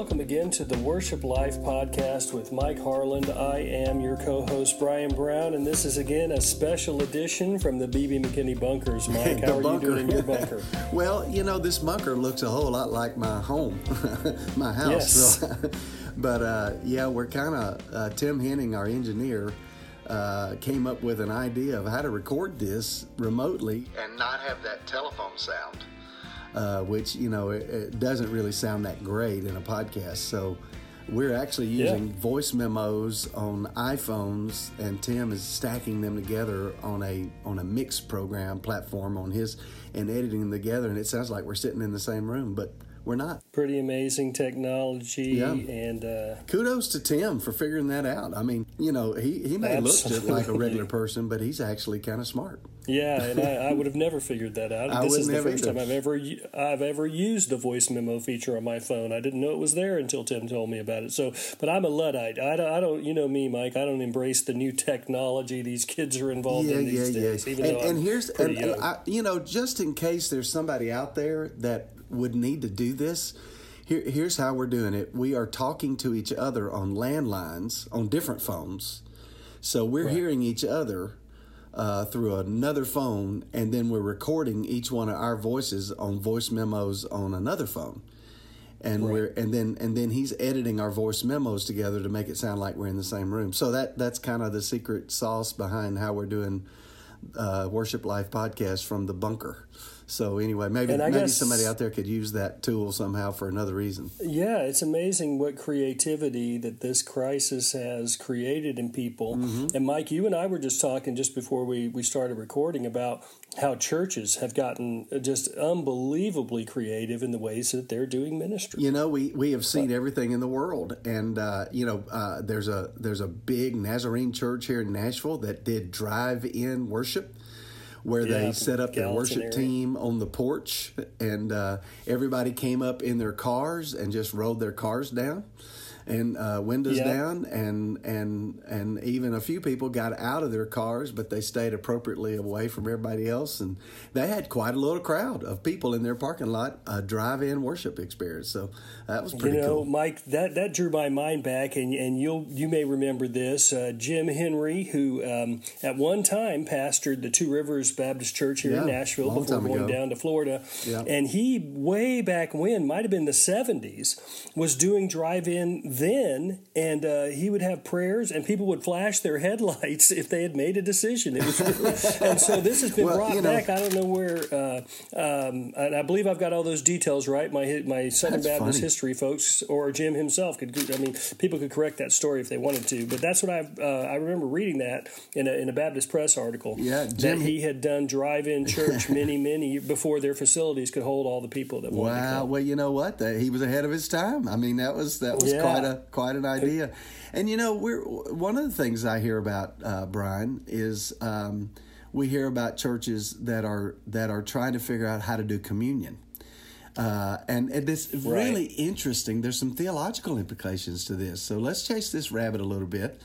welcome again to the Worship Life podcast with Mike Harland. I am your co host, Brian Brown, and this is again a special edition from the BB McKinney bunkers. Mike, how are bunker. you doing in your bunker? well, you know, this bunker looks a whole lot like my home, my house. Yes. So, but uh, yeah, we're kind of, uh, Tim Henning, our engineer, uh, came up with an idea of how to record this remotely and not have that telephone sound uh, which you know it, it, doesn't really sound that great in a podcast. So we're actually using yeah. voice memos on iPhones, and Tim is stacking them together on a on a mix program platform on his and editing them together, and it sounds like we're sitting in the same room, but we're not. Pretty amazing technology, yeah. and uh, kudos to Tim for figuring that out. I mean, you know, he he may Absolutely. look like a regular person, but he's actually kind of smart. Yeah, and I, I, would have never figured that out. I this is the first either. time I've ever I've ever used the voice memo feature on my phone. I didn't know it was there until Tim told me about it. So, but I'm a luddite. I don't, I don't you know me, Mike. I don't embrace the new technology these kids are involved yeah, in these yeah, days. Yeah. Even and, though and I'm here's and. I, you know, just in case there's somebody out there that would need to do this. Here, here's how we're doing it. We are talking to each other on landlines on different phones. So we're Right. hearing each other uh, through another phone, and then we're recording each one of our voices on voice memos on another phone. And Right. we're and then and then he's editing our voice memos together to make it sound like we're in the same room. So that that's kind of the secret sauce behind how we're doing uh, Worship Life podcast from the bunker. So anyway, maybe maybe guess- somebody out there could use that tool somehow for another reason. Yeah, it's amazing what creativity that this crisis has created in people. Mm-hmm. And Mike, you and I were just talking just before we, we started recording about how churches have gotten just unbelievably creative in the ways that they're doing ministry. You know, we, we have seen everything in the world, and uh, you know, uh, there's a there's a big Nazarene church here in Nashville that did drive-in worship, where Yeah, they set up their worship team on the porch, and uh, everybody came up in their cars and just rolled their cars down. And uh, windows Yeah. down, and and and even a few people got out of their cars, but they stayed appropriately away from everybody else, and they had quite a little crowd of people in their parking lot, a drive-in worship experience. So that was pretty you know, cool. Mike, that, that drew my mind back, and, and you'll you may remember this. Uh, Jim Henry, who um, at one time pastored the Two Rivers Baptist Church here in Nashville before going ago. down to Florida, Yeah. and he way back when might have been the seventies was doing drive-in then, and uh, he would have prayers, and people would flash their headlights if they had made a decision. It was really, and so this has been Well, brought you know- back. I don't know where, uh, um, and I believe I've got all those details right. My my Southern Baptist funny. history folks or Jim himself could. I mean, people could correct that story if they wanted to. But that's what I uh, I remember reading that in a in a Baptist Press article. Yeah, that Jim- he had done drive-in church many many before their facilities could hold all the people that wanted to Wow. Well, you know what? That, he was ahead of his time. I mean, that was that was Yeah. quite a quite an idea. And you know, we're one of the things I hear about uh, Brian is um, we hear about churches that are that are trying to figure out how to do communion. Uh, and, and it's really interesting. There's some theological implications to this. So let's chase this rabbit a little bit.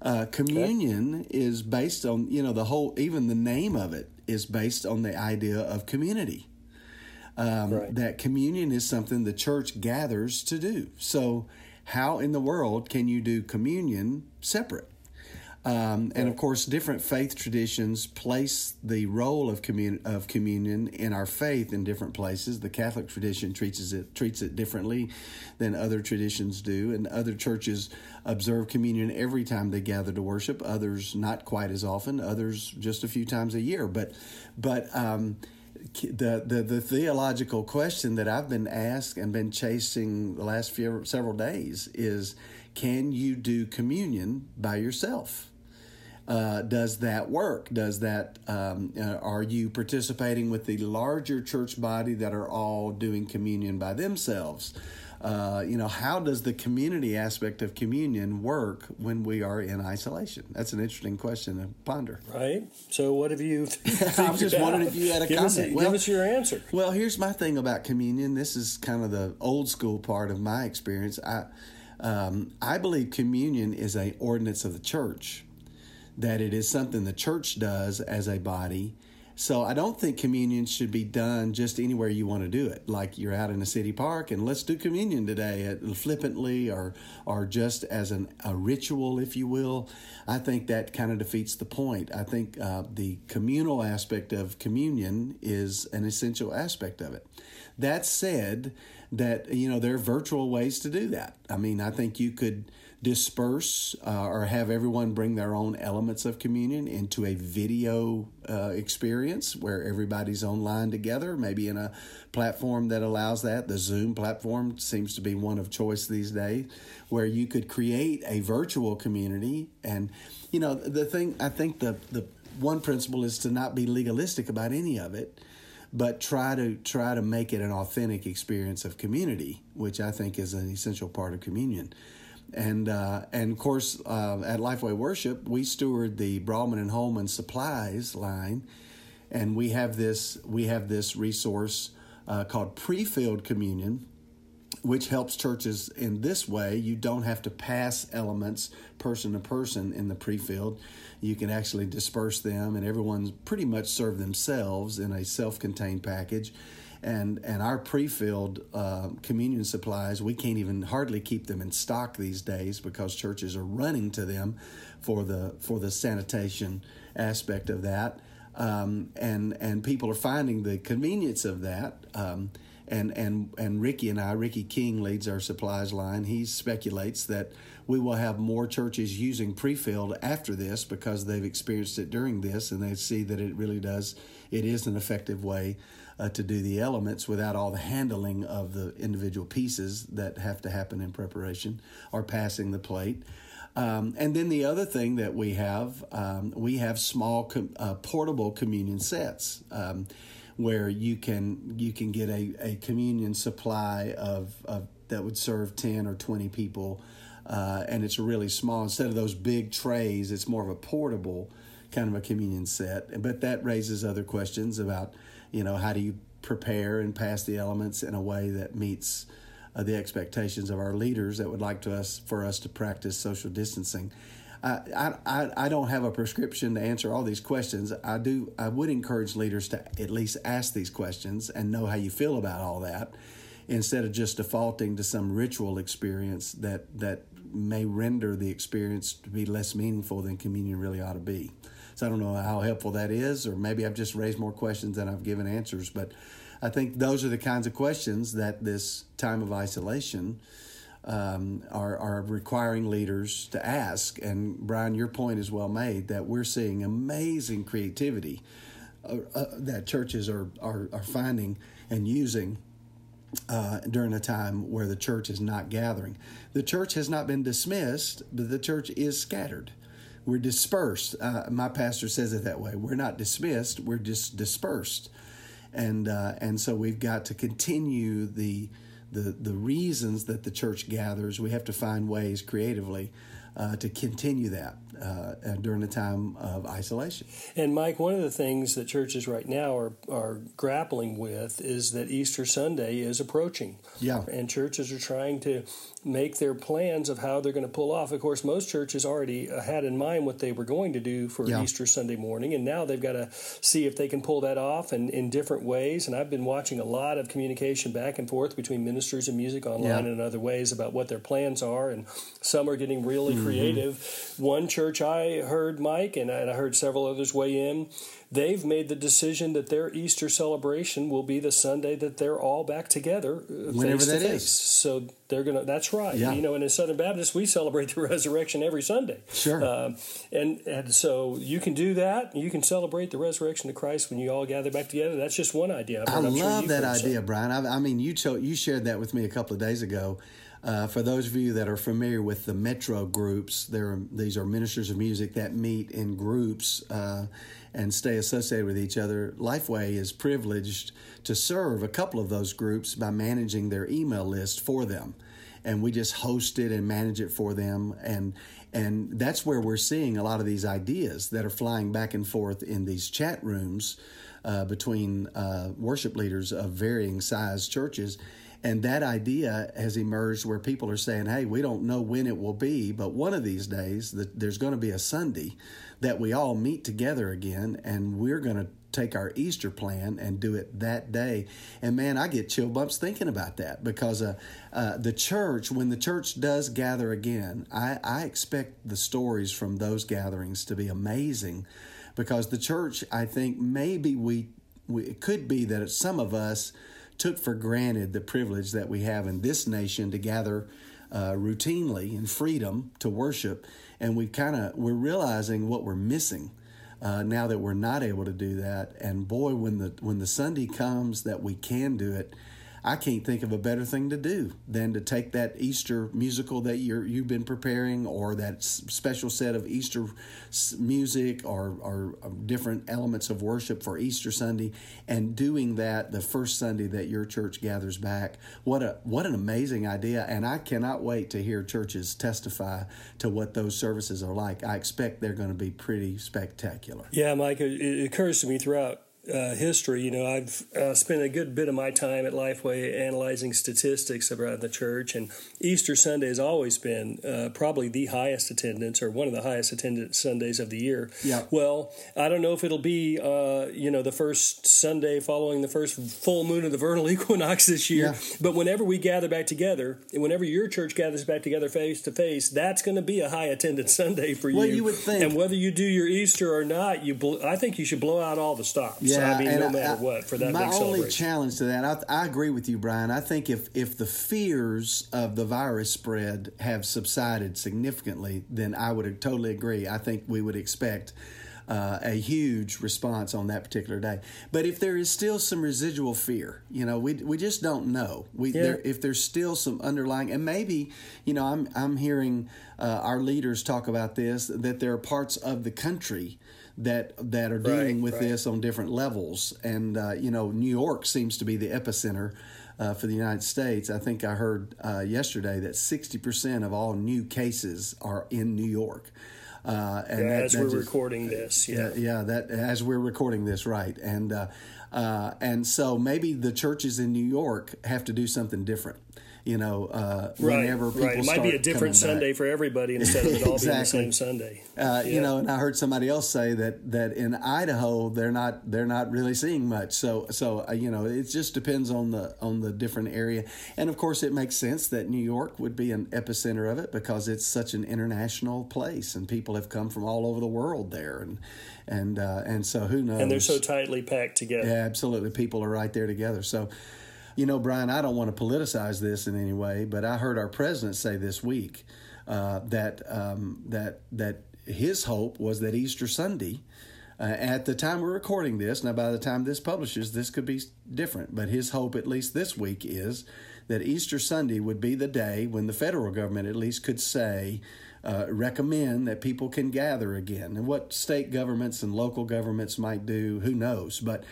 Uh, communion is based on, you know, the whole, even the name of it is based on the idea of community um, Right. that communion is something the church gathers to do. So, how in the world can you do communion separate? Um, and of course, different faith traditions place the role of commun- of communion in our faith in different places. The Catholic tradition treats it treats it differently than other traditions do, and other churches observe communion every time they gather to worship. Others not quite as often. Others just a few times a year. But but um, the, the the theological question that I've been asked and been chasing the last few several days is can you do communion by yourself? Uh, does that work? Does that um, uh, are you participating with the larger church body that are all doing communion by themselves? Uh, you know, how does the community aspect of communion work when we are in isolation? That's an interesting question to ponder. Right. So, what have you? I was just figured wondering if you had a give Us comment. give Well- us your answer. Well, here's my thing about communion. This is kind of the old school part of my experience. I um, I believe communion is a ordinance of the church, that it is something the church does as a body, So I don't think communion should be done just anywhere you want to do it. Like you're out in a city park and let's do communion today, at, flippantly or or just as an, a ritual, if you will. I think that kind of defeats the point. I think uh, the communal aspect of communion is an essential aspect of it. That said, that you know there are virtual ways to do that. I mean, I think you could disperse uh, or have everyone bring their own elements of communion into a video uh, experience where everybody's online together, maybe in a platform that allows that. The Zoom platform seems to be one of choice these days, where you could create a virtual community. And, you know, the thing, I think the, the one principle is to not be legalistic about any of it but try to try to make it an authentic experience of community, which I think is an essential part of communion and uh, and of course uh, at Lifeway Worship we steward the Broadman and Holman supplies line, and we have this we have this resource uh, called pre-filled communion, which helps churches in this way. You don't have to pass elements person to person in the pre-filled. You can actually disperse them, and everyone's pretty much serve themselves in a self-contained package and and our pre-filled uh, communion supplies we can't even hardly keep them in stock these days because churches are running to them for the for the sanitation aspect of that. Um, and and people are finding the convenience of that. Um, and and and Ricky and I Ricky King leads our supplies line. He speculates that we will have more churches using pre-filled after this because they've experienced it during this and they see that it really does it is an effective way uh, to do the elements without all the handling of the individual pieces that have to happen in preparation or passing the plate. Um, and then the other thing that we have, um, we have small com- uh, portable communion sets um, where you can you can get a, a communion supply of, of that would serve ten or twenty people, uh, and it's really small. Instead of those big trays, it's more of a portable kind of a communion set. But that raises other questions about you know, how do you prepare and pass the elements in a way that meets uh, the expectations of our leaders that would like to us for us to practice social distancing. I, I, I don't have a prescription to answer all these questions. I do. I would encourage leaders to at least ask these questions and know how you feel about all that, instead of just defaulting to some ritual experience that that may render the experience to be less meaningful than communion really ought to be. So I don't know how helpful that is, or maybe I've just raised more questions than I've given answers. But I think those are the kinds of questions that this time of isolation um, are, are requiring leaders to ask. And Brian, your point is well made that we're seeing amazing creativity uh, uh, that churches are, are, are finding and using uh, during a time where the church is not gathering. The church has not been dismissed, but the church is scattered we're dispersed. Uh, my pastor says it that way. We're not dismissed. We're just dispersed, and uh, and so we've got to continue the the the reasons that the church gathers. We have to find ways creatively uh, to continue that uh, during the time of isolation. And Mike, one of the things that churches right now are are grappling with is that Easter Sunday is approaching. Yeah, and churches are trying to make their plans of how they're going to pull off. Of course, most churches already uh, had in mind what they were going to do for yeah. Easter Sunday morning, and now they've got to see if they can pull that off and in different ways. And I've been watching a lot of communication back and forth between ministers and music online yeah. and in other ways about what their plans are, and some are getting really mm-hmm. creative. One church I heard, Mike, and I heard several others weigh in they've made the decision that their Easter celebration will be the Sunday that they're all back together, uh, whenever that is. So they're gonna. That's right. Yeah. You know, and in Southern Baptist, we celebrate the resurrection every Sunday. Sure. Uh, and and so you can do that. You can celebrate the resurrection of Christ when you all gather back together. That's just one idea. I love sure that idea, some. Brian. I, I, mean, you cho- you shared that with me a couple of days ago. Uh, for those of you that are familiar with the Metro groups, there these are ministers of music that meet in groups uh, and stay associated with each other. Lifeway is privileged to serve a couple of those groups by managing their email list for them. And we just host it and manage it for them. And and that's where we're seeing a lot of these ideas that are flying back and forth in these chat rooms uh, between uh, worship leaders of varying size churches. And that idea has emerged where people are saying, hey, we don't know when it will be, but one of these days there's going to be a Sunday that we all meet together again and we're going to take our Easter plan and do it that day. And man, I get chill bumps thinking about that because uh, uh, the church, when the church does gather again, I, I expect the stories from those gatherings to be amazing because the church, I think maybe we, we it could be that some of us took for granted the privilege that we have in this nation to gather uh, routinely in freedom to worship, and we kind of we're realizing what we're missing uh, now that we're not able to do that. And boy, when the when the Sunday comes that we can do it, I can't think of a better thing to do than to take that Easter musical that you you've been preparing, or that special set of Easter music, or, or um, different elements of worship for Easter Sunday, and doing that the first Sunday that your church gathers back. What a what an amazing idea! And I cannot wait to hear churches testify to what those services are like. I expect they're going to be pretty spectacular. Yeah, Mike, it occurs to me throughout uh, history, you know, I've uh, spent a good bit of my time at Lifeway analyzing statistics about the church, and Easter Sunday has always been uh, probably the highest attendance or one of the highest attendance Sundays of the year. Yeah. Well, I don't know if it'll be, uh, you know, the first Sunday following the first full moon of the vernal equinox this year, yeah. but whenever we gather back together, and whenever your church gathers back together face to face, that's going to be a high attendance Sunday for well, you. you would think, and whether you do your Easter or not, you, bl- I think you should blow out all the stops. Yeah. I mean, and no matter I, what, for that my only challenge to that, I, I, agree with you, Brian. I think if if the fears of the virus spread have subsided significantly, then I would totally agree. I think we would expect. Uh, a huge response on that particular day. But if there is still some residual fear, you know, we we just don't know. We yeah. there, if there's still some underlying, and maybe you know, I'm I'm hearing uh, our leaders talk about this that there are parts of the country that that are dealing right, with right. this on different levels. And uh, you know, New York seems to be the epicenter uh, for the United States. I think I heard uh, yesterday that sixty percent of all new cases are in New York. Uh, and yeah, that, as that we're just, recording this, yeah, yeah, that as we're recording this, right, and uh, uh, and so maybe the churches in New York have to do something different you know, uh, right, whenever people right. It might be a different Sunday back. for everybody instead of it all exactly. being the same Sunday. Uh, yeah. You know, and I heard somebody else say that that in Idaho they're not they're not really seeing much. So so uh, you know, it just depends on the on the different area. And of course, it makes sense that New York would be an epicenter of it because it's such an international place, and people have come from all over the world there, and and uh, and so who knows? And they're so tightly packed together. Yeah, absolutely. People are right there together. So you know, Brian, I don't want to politicize this in any way, but I heard our president say this week uh, that um, that that his hope was that Easter Sunday. Uh, at the time we're recording this, now by the time this publishes, this could be different. But his hope, at least this week, is that Easter Sunday would be the day when the federal government at least could say, uh, recommend that people can gather again. And what state governments and local governments might do, who knows? But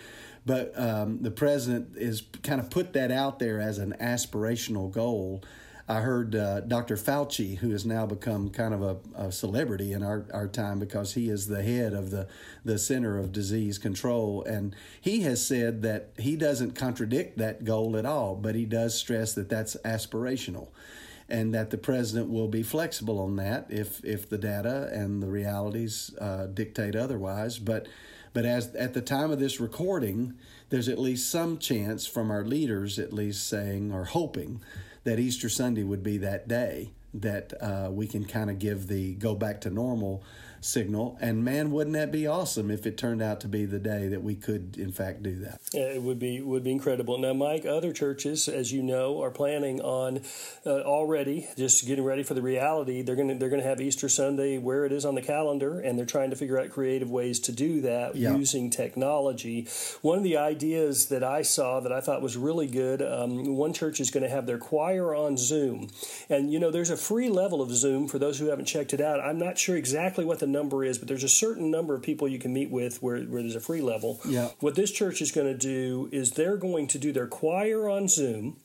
but um, the president has kind of put that out there as an aspirational goal. I heard uh, Dr. Fauci, who has now become kind of a, a, celebrity in our, our time because he is the head of the, the Center of Disease Control. And he has said that he doesn't contradict that goal at all, but he does stress that that's aspirational and that the president will be flexible on that if, if the data and the realities uh, dictate otherwise. But but as at the time of this recording, there's at least some chance from our leaders, at least saying or hoping that Easter Sunday would be that day that uh, we can kind of give the go back to normal signal. And man, wouldn't that be awesome if it turned out to be the day that we could, in fact, do that? Yeah, it would be would be incredible. Now, Mike, other churches, as you know, are planning on uh, already just getting ready for the reality. They're going to they're going to have Easter Sunday where it is on the calendar, and they're trying to figure out creative ways to do that yeah. using technology. One of the ideas that I saw that I thought was really good. Um, one church is going to have their choir on Zoom, and you know, there's a free level of Zoom for those who haven't checked it out. I'm not sure exactly what the number is, but there's a certain number of people you can meet with where, where there's a free level. Yeah. What this church is going to do is they're going to do their choir on Zoom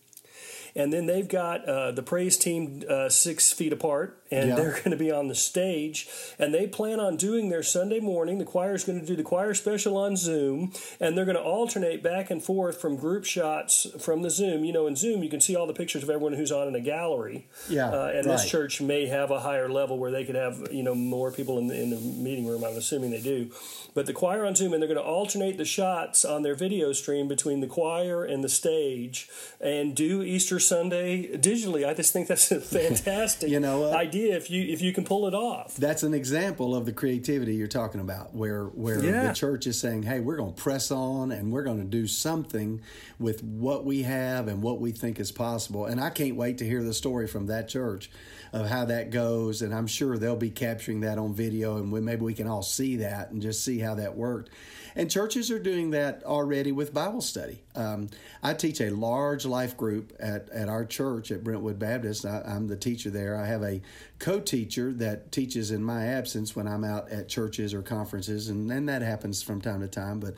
and then they've got uh, the praise team uh, six feet apart, and Yeah. they're going to be on the stage, and they plan on doing their Sunday morning. The choir is going to do the choir special on Zoom, and they're going to alternate back and forth from group shots from the Zoom. You know, in Zoom, you can see all the pictures of everyone who's on in a gallery. Yeah, uh, and this church may have a higher level where they could have you know more people in the, in the meeting room. I'm assuming they do, but the choir on Zoom, and they're going to alternate the shots on their video stream between the choir and the stage, and do Easter Sunday digitally. I just think that's a fantastic You know what? idea if you if you can pull it off. That's an example of the creativity you're talking about, where where Yeah. the church is saying, "Hey, we're going to press on, and we're going to do something with what we have and what we think is possible." And I can't wait to hear the story from that church of how that goes, and I'm sure they'll be capturing that on video, and we, maybe we can all see that and just see how that worked. And churches are doing that already with Bible study. Um, I teach a large life group at, at our church at Brentwood Baptist. I, I'm the teacher there. I have a co teacher that teaches in my absence when I'm out at churches or conferences, and, and that happens from time to time. But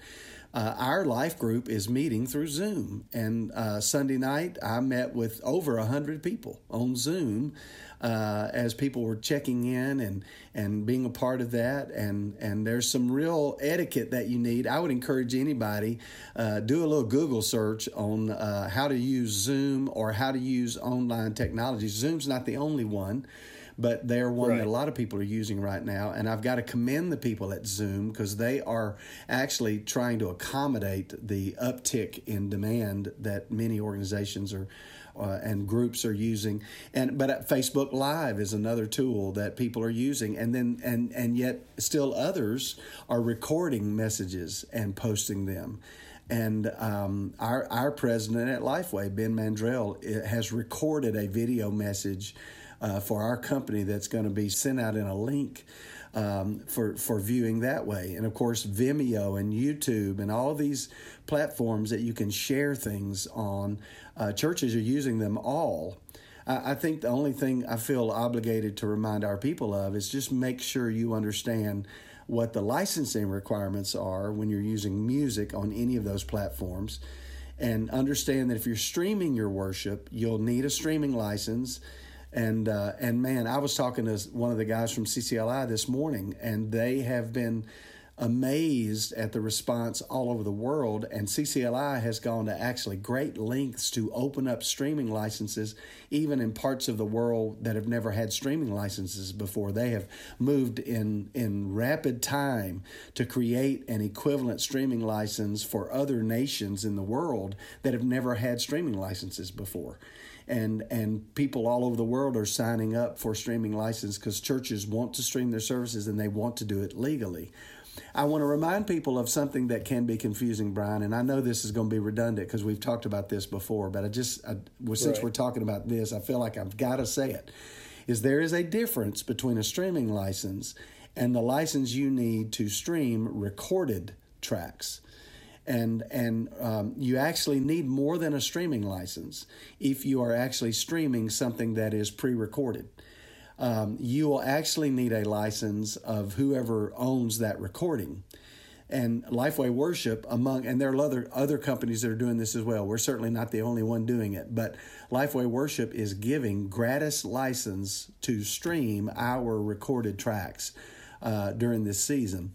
uh, our life group is meeting through Zoom. And uh, Sunday night, I met with over 100 people on Zoom uh, as people were checking in and, and being a part of that. And, and there's some real etiquette that you need. I would encourage anybody uh, do a little Google search on uh, how to use Zoom or how to use online technology. Zoom's not the only one but they're one Right. that a lot of people are using right now. And I've got to commend the people at Zoom because they are actually trying to accommodate the uptick in demand that many organizations are. Uh, and groups are using, and but at Facebook Live is another tool that people are using, and then and and yet still others are recording messages and posting them. And um, our our president at Lifeway, Ben Mandrell, eh, has recorded a video message uh, for our company that's going to be sent out in a link um, for for viewing that way. And of course, Vimeo and YouTube and all these platforms that you can share things on. Uh, churches are using them all. I I think the only thing I feel obligated to remind our people of is just make sure you understand what the licensing requirements are when you're using music on any of those platforms. And understand that if you're streaming your worship, you'll need a streaming license. And uh, and man, I was talking to one of the guys from CCLI this morning, and they have been amazed at the response all over the world. And CCLI has gone to actually great lengths to open up streaming licenses, even in parts of the world that have never had streaming licenses before. They have moved in in rapid time to create an equivalent streaming license for other nations in the world that have never had streaming licenses before and and people all over the world are signing up for streaming license because churches want to stream their services and they want to do it legally. I want to remind people of something that can be confusing, Brian, and I know this is going to be redundant because we've talked about this before, but I just I, well, since Right. we're talking about this, I feel like I've got to say it. Is there is a difference between a streaming license and the license you need to stream recorded tracks and and um, you actually need more than a streaming license if you are actually streaming something that is pre-recorded. Um, you will actually need a license of whoever owns that recording. And Lifeway Worship, among and there are other other companies that are doing this as well. We're certainly not the only one doing it, but Lifeway Worship is giving gratis license to stream our recorded tracks uh, during this season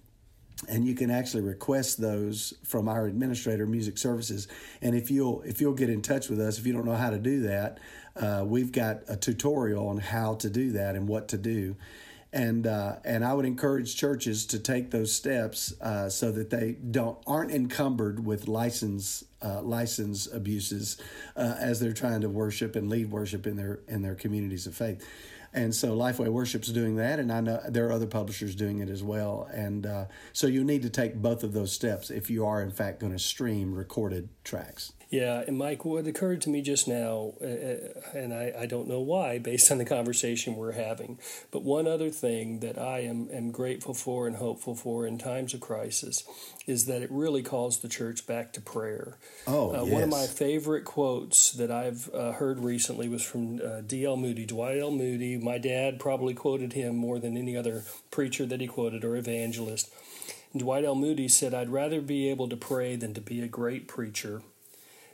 and you can actually request those from our administrator music services and if you'll if you'll get in touch with us if you don't know how to do that uh, we've got a tutorial on how to do that and what to do and uh, and I would encourage churches to take those steps uh, so that they don't aren't encumbered with license uh, license abuses uh, as they're trying to worship and lead worship in their in their communities of faith. And so Lifeway Worship's doing that, and I know there are other publishers doing it as well. And uh, so you need to take both of those steps if you are, in fact, going to stream recorded tracks. Yeah, and Mike, what occurred to me just now, uh, and I, I don't know why, based on the conversation we're having, but one other thing that I am, am grateful for and hopeful for in times of crisis is that it really calls the church back to prayer. Oh, uh, One of my favorite quotes that I've uh, heard recently was from uh, D.L. Moody, Dwight L. Moody. My dad probably quoted him more than any other preacher that he quoted or evangelist. Dwight L. Moody said, I'd rather be able to pray than to be a great preacher.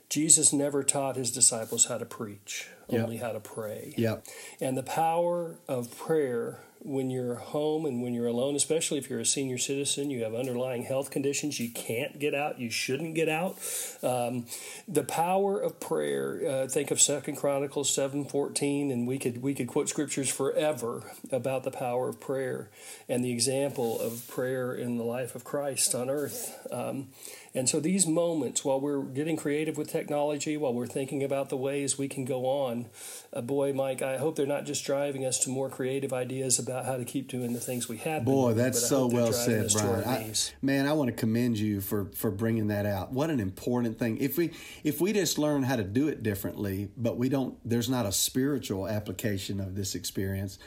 Jesus never taught his disciples how to preach, Yep. only how to pray. Yep. And the power of prayer when you're home and when you're alone, especially if you're a senior citizen, you have underlying health conditions, you can't get out, you shouldn't get out. Um, the power of prayer. Uh, think of Second Chronicles seven fourteen, and we could we could quote scriptures forever about the power of prayer and the example of prayer in the life of Christ on earth. Um, and so these moments, while we're getting creative with technology, while we're thinking about the ways we can go on, uh, boy, Mike, I hope they're not just driving us to more creative ideas about how to keep doing the things we have. Boy, doing, that's so well said, Brian. I- man, I want to commend you for for bringing that out. What an important thing. If we if we just learn how to do it differently, but we don't, there's not a spiritual application of this experience.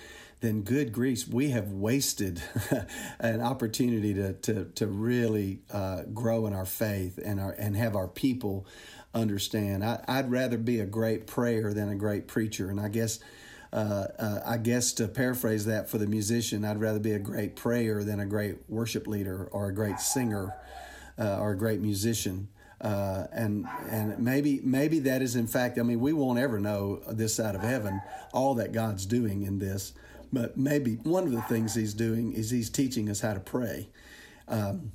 Then, good grief, we have wasted an opportunity to to to really uh, grow in our faith and our and have our people understand. I, I'd rather be a great prayer than a great preacher, and I guess uh, uh, I guess to paraphrase that for the musician, I'd rather be a great prayer than a great worship leader or a great singer uh, or a great musician. Uh, and and maybe maybe that is in fact. I mean, we won't ever know this side of heaven all that God's doing in this, but maybe one of the things He's doing is He's teaching us how to pray, um,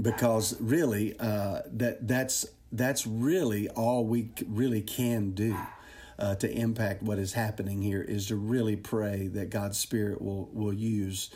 because really uh, that that's that's really all we really can do uh, to impact what is happening here is to really pray that God's Spirit will will use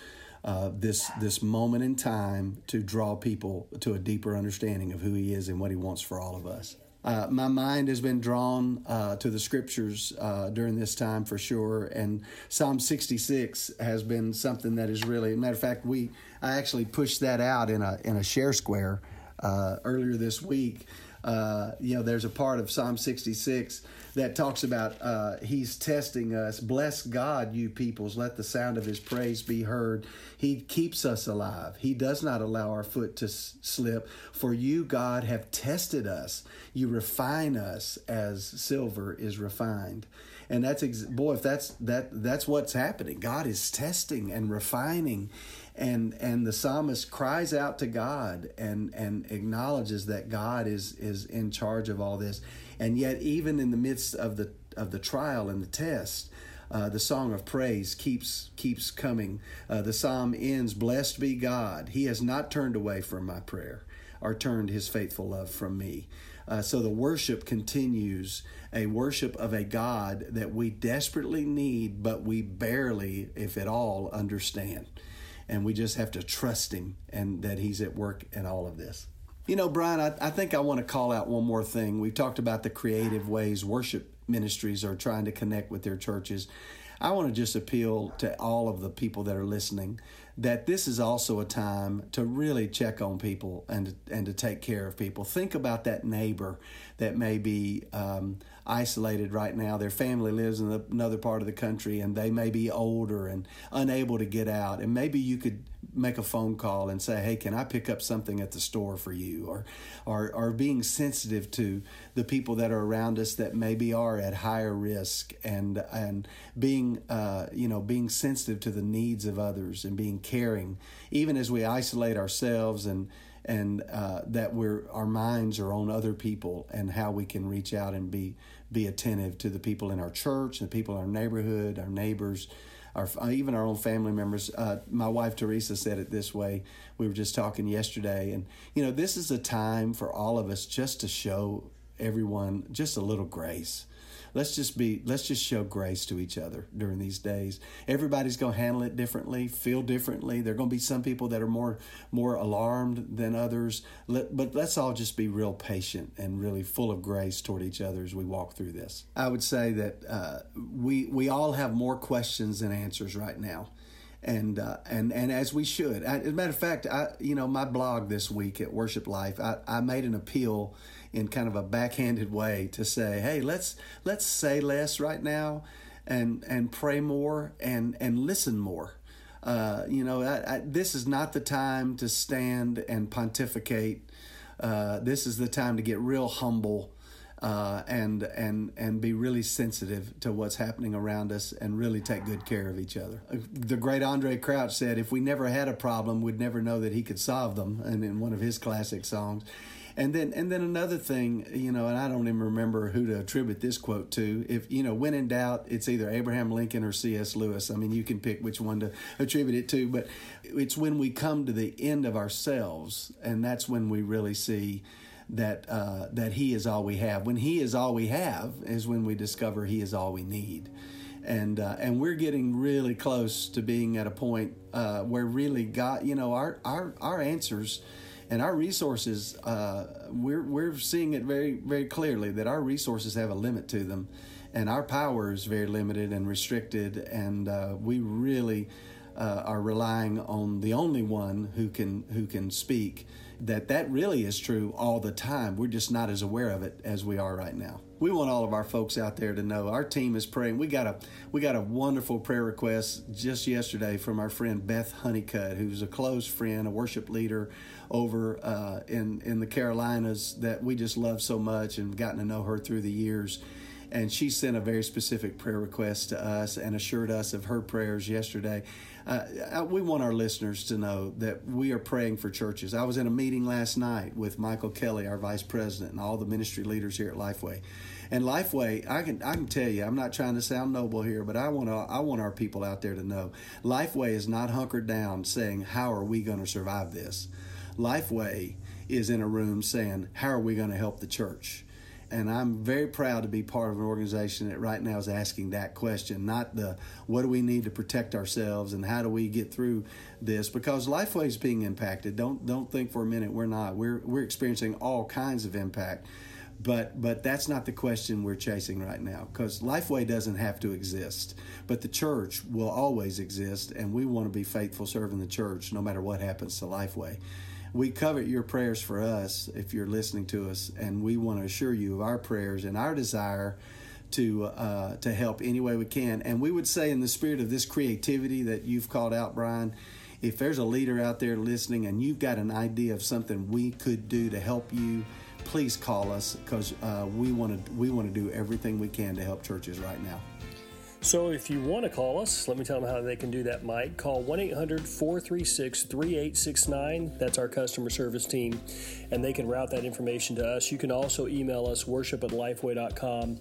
uh, this this moment in time to draw people to a deeper understanding of who He is and what He wants for all of us. Uh, my mind has been drawn uh, to the scriptures uh, during this time for sure, and Psalm 66 has been something that is really. Matter of fact, we I actually pushed that out in a in a share square uh, earlier this week. Uh, you know, there's a part of Psalm 66 that talks about uh, He's testing us. Bless God, you peoples. Let the sound of His praise be heard. He keeps us alive. He does not allow our foot to s- slip. For you, God, have tested us. You refine us as silver is refined. And that's ex- boy, if that's that that's what's happening. God is testing and refining and and the psalmist cries out to God and and acknowledges that God is is in charge of all this. And yet even in the midst of the of the trial and the test uh, the song of praise keeps keeps coming. Uh, the psalm ends blessed be God. He has not turned away from my prayer or turned his faithful love from me. Uh, so the worship continues, a worship of a God that we desperately need, but we barely, if at all, understand. And we just have to trust Him and that He's at work in all of this. You know, Brian, I, I think I want to call out one more thing. We've talked about the creative ways worship ministries are trying to connect with their churches. I want to just appeal to all of the people that are listening that this is also a time to really check on people and and to take care of people. Think about that neighbor that may be um, isolated right now. Their family lives in another part of the country, and they may be older and unable to get out. And maybe you could make a phone call and say, "Hey, can I pick up something at the store for you?" Or, or, or being sensitive to the people that are around us that maybe are at higher risk, and and being uh, you know being sensitive to the needs of others and being caring, even as we isolate ourselves and and uh, that we're our minds are on other people and how we can reach out and be be attentive to the people in our church, the people in our neighborhood, our neighbors, our even our own family members. Uh, my wife Teresa said it this way. We were just talking yesterday, and you know this is a time for all of us just to show everyone just a little grace let's just be let's just show grace to each other during these days. Everybody's going to handle it differently feel differently. There're going to be some people that are more more alarmed than others. Let, but let's all just be real patient and really full of grace toward each other as we walk through this. I would say that uh, we we all have more questions than answers right now. And uh, and and as we should. As a matter of fact, I you know my blog this week at Worship Life, I, I made an appeal in kind of a backhanded way to say, hey, let's let's say less right now, and and pray more and and listen more. Uh, you know, I, I, this is not the time to stand and pontificate. Uh, this is the time to get real humble uh, and and and be really sensitive to what's happening around us and really take good care of each other. The great Andraé Crouch said, "If we never had a problem, we'd never know that he could solve them." And in one of his classic songs, And then and then another thing, you know, and I don't even remember who to attribute this quote to. If you know, when in doubt, it's either Abraham Lincoln or C.S. Lewis. I mean, you can pick which one to attribute it to, but it's when we come to the end of ourselves, and that's when we really see that uh, that He is all we have. When He is all we have, is when we discover He is all we need and uh, and we're getting really close to being at a point uh, where really God, you know, our our our answers and our resources. Uh, we're we're seeing it very very clearly that our resources have a limit to them, and our power is very limited and restricted, and uh, we really. Uh, are relying on the only one who can who can speak that that really is true all the time we're just not as aware of it as we are right now we want all of our folks out there to know our team is praying. We got a we got a wonderful prayer request just yesterday from our friend Beth Honeycutt, who's a close friend, a worship leader over uh, in in the Carolinas that we just love so much and gotten to know her through the years. And she sent a very specific prayer request to us and assured us of her prayers yesterday. Uh, we want our listeners to know that we are praying for churches. I was in a meeting last night with Michael Kelly, our vice president, and all the ministry leaders here at Lifeway. And Lifeway, I can I can tell you, I'm not trying to sound noble here, but I want to I want our people out there to know, Lifeway is not hunkered down saying, "How are we going to survive this?" Lifeway is in a room saying, "How are we going to help the church?" And I'm very proud to be part of an organization that right now is asking that question, not the what do we need to protect ourselves and how do we get through this because Lifeway is being impacted. Don't don't think for a minute we're not. We're we're experiencing all kinds of impact. But but that's not the question we're chasing right now because Lifeway doesn't have to exist, but the church will always exist, and we want to be faithful serving the church no matter what happens to Lifeway. We covet your prayers for us if you're listening to us, and we want to assure you of our prayers and our desire to uh, to help any way we can. And we would say, in the spirit of this creativity that you've called out, Brian, if there's a leader out there listening and you've got an idea of something we could do to help you please call us because uh, we want to we want to do everything we can to help churches right now. So if you want to call us, let me tell them how they can do that, Mike. Call 1 800 436 3869. That's our customer service team, and they can route that information to us. You can also email us worship at lifeway.com.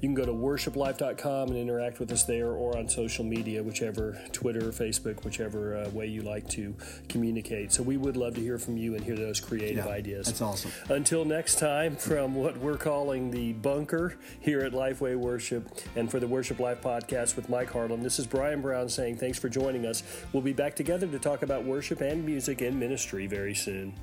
You can go to worshiplife.com and interact with us there or on social media, whichever Twitter, Facebook, whichever uh, way you like to communicate. So we would love to hear from you and hear those creative yeah, ideas. That's awesome. Until next time, from what we're calling the bunker here at Lifeway Worship and for the Worship Life podcast podcast with Mike Harland. This is Brian Brown saying thanks for joining us. We'll be back together to talk about worship and music and ministry very soon.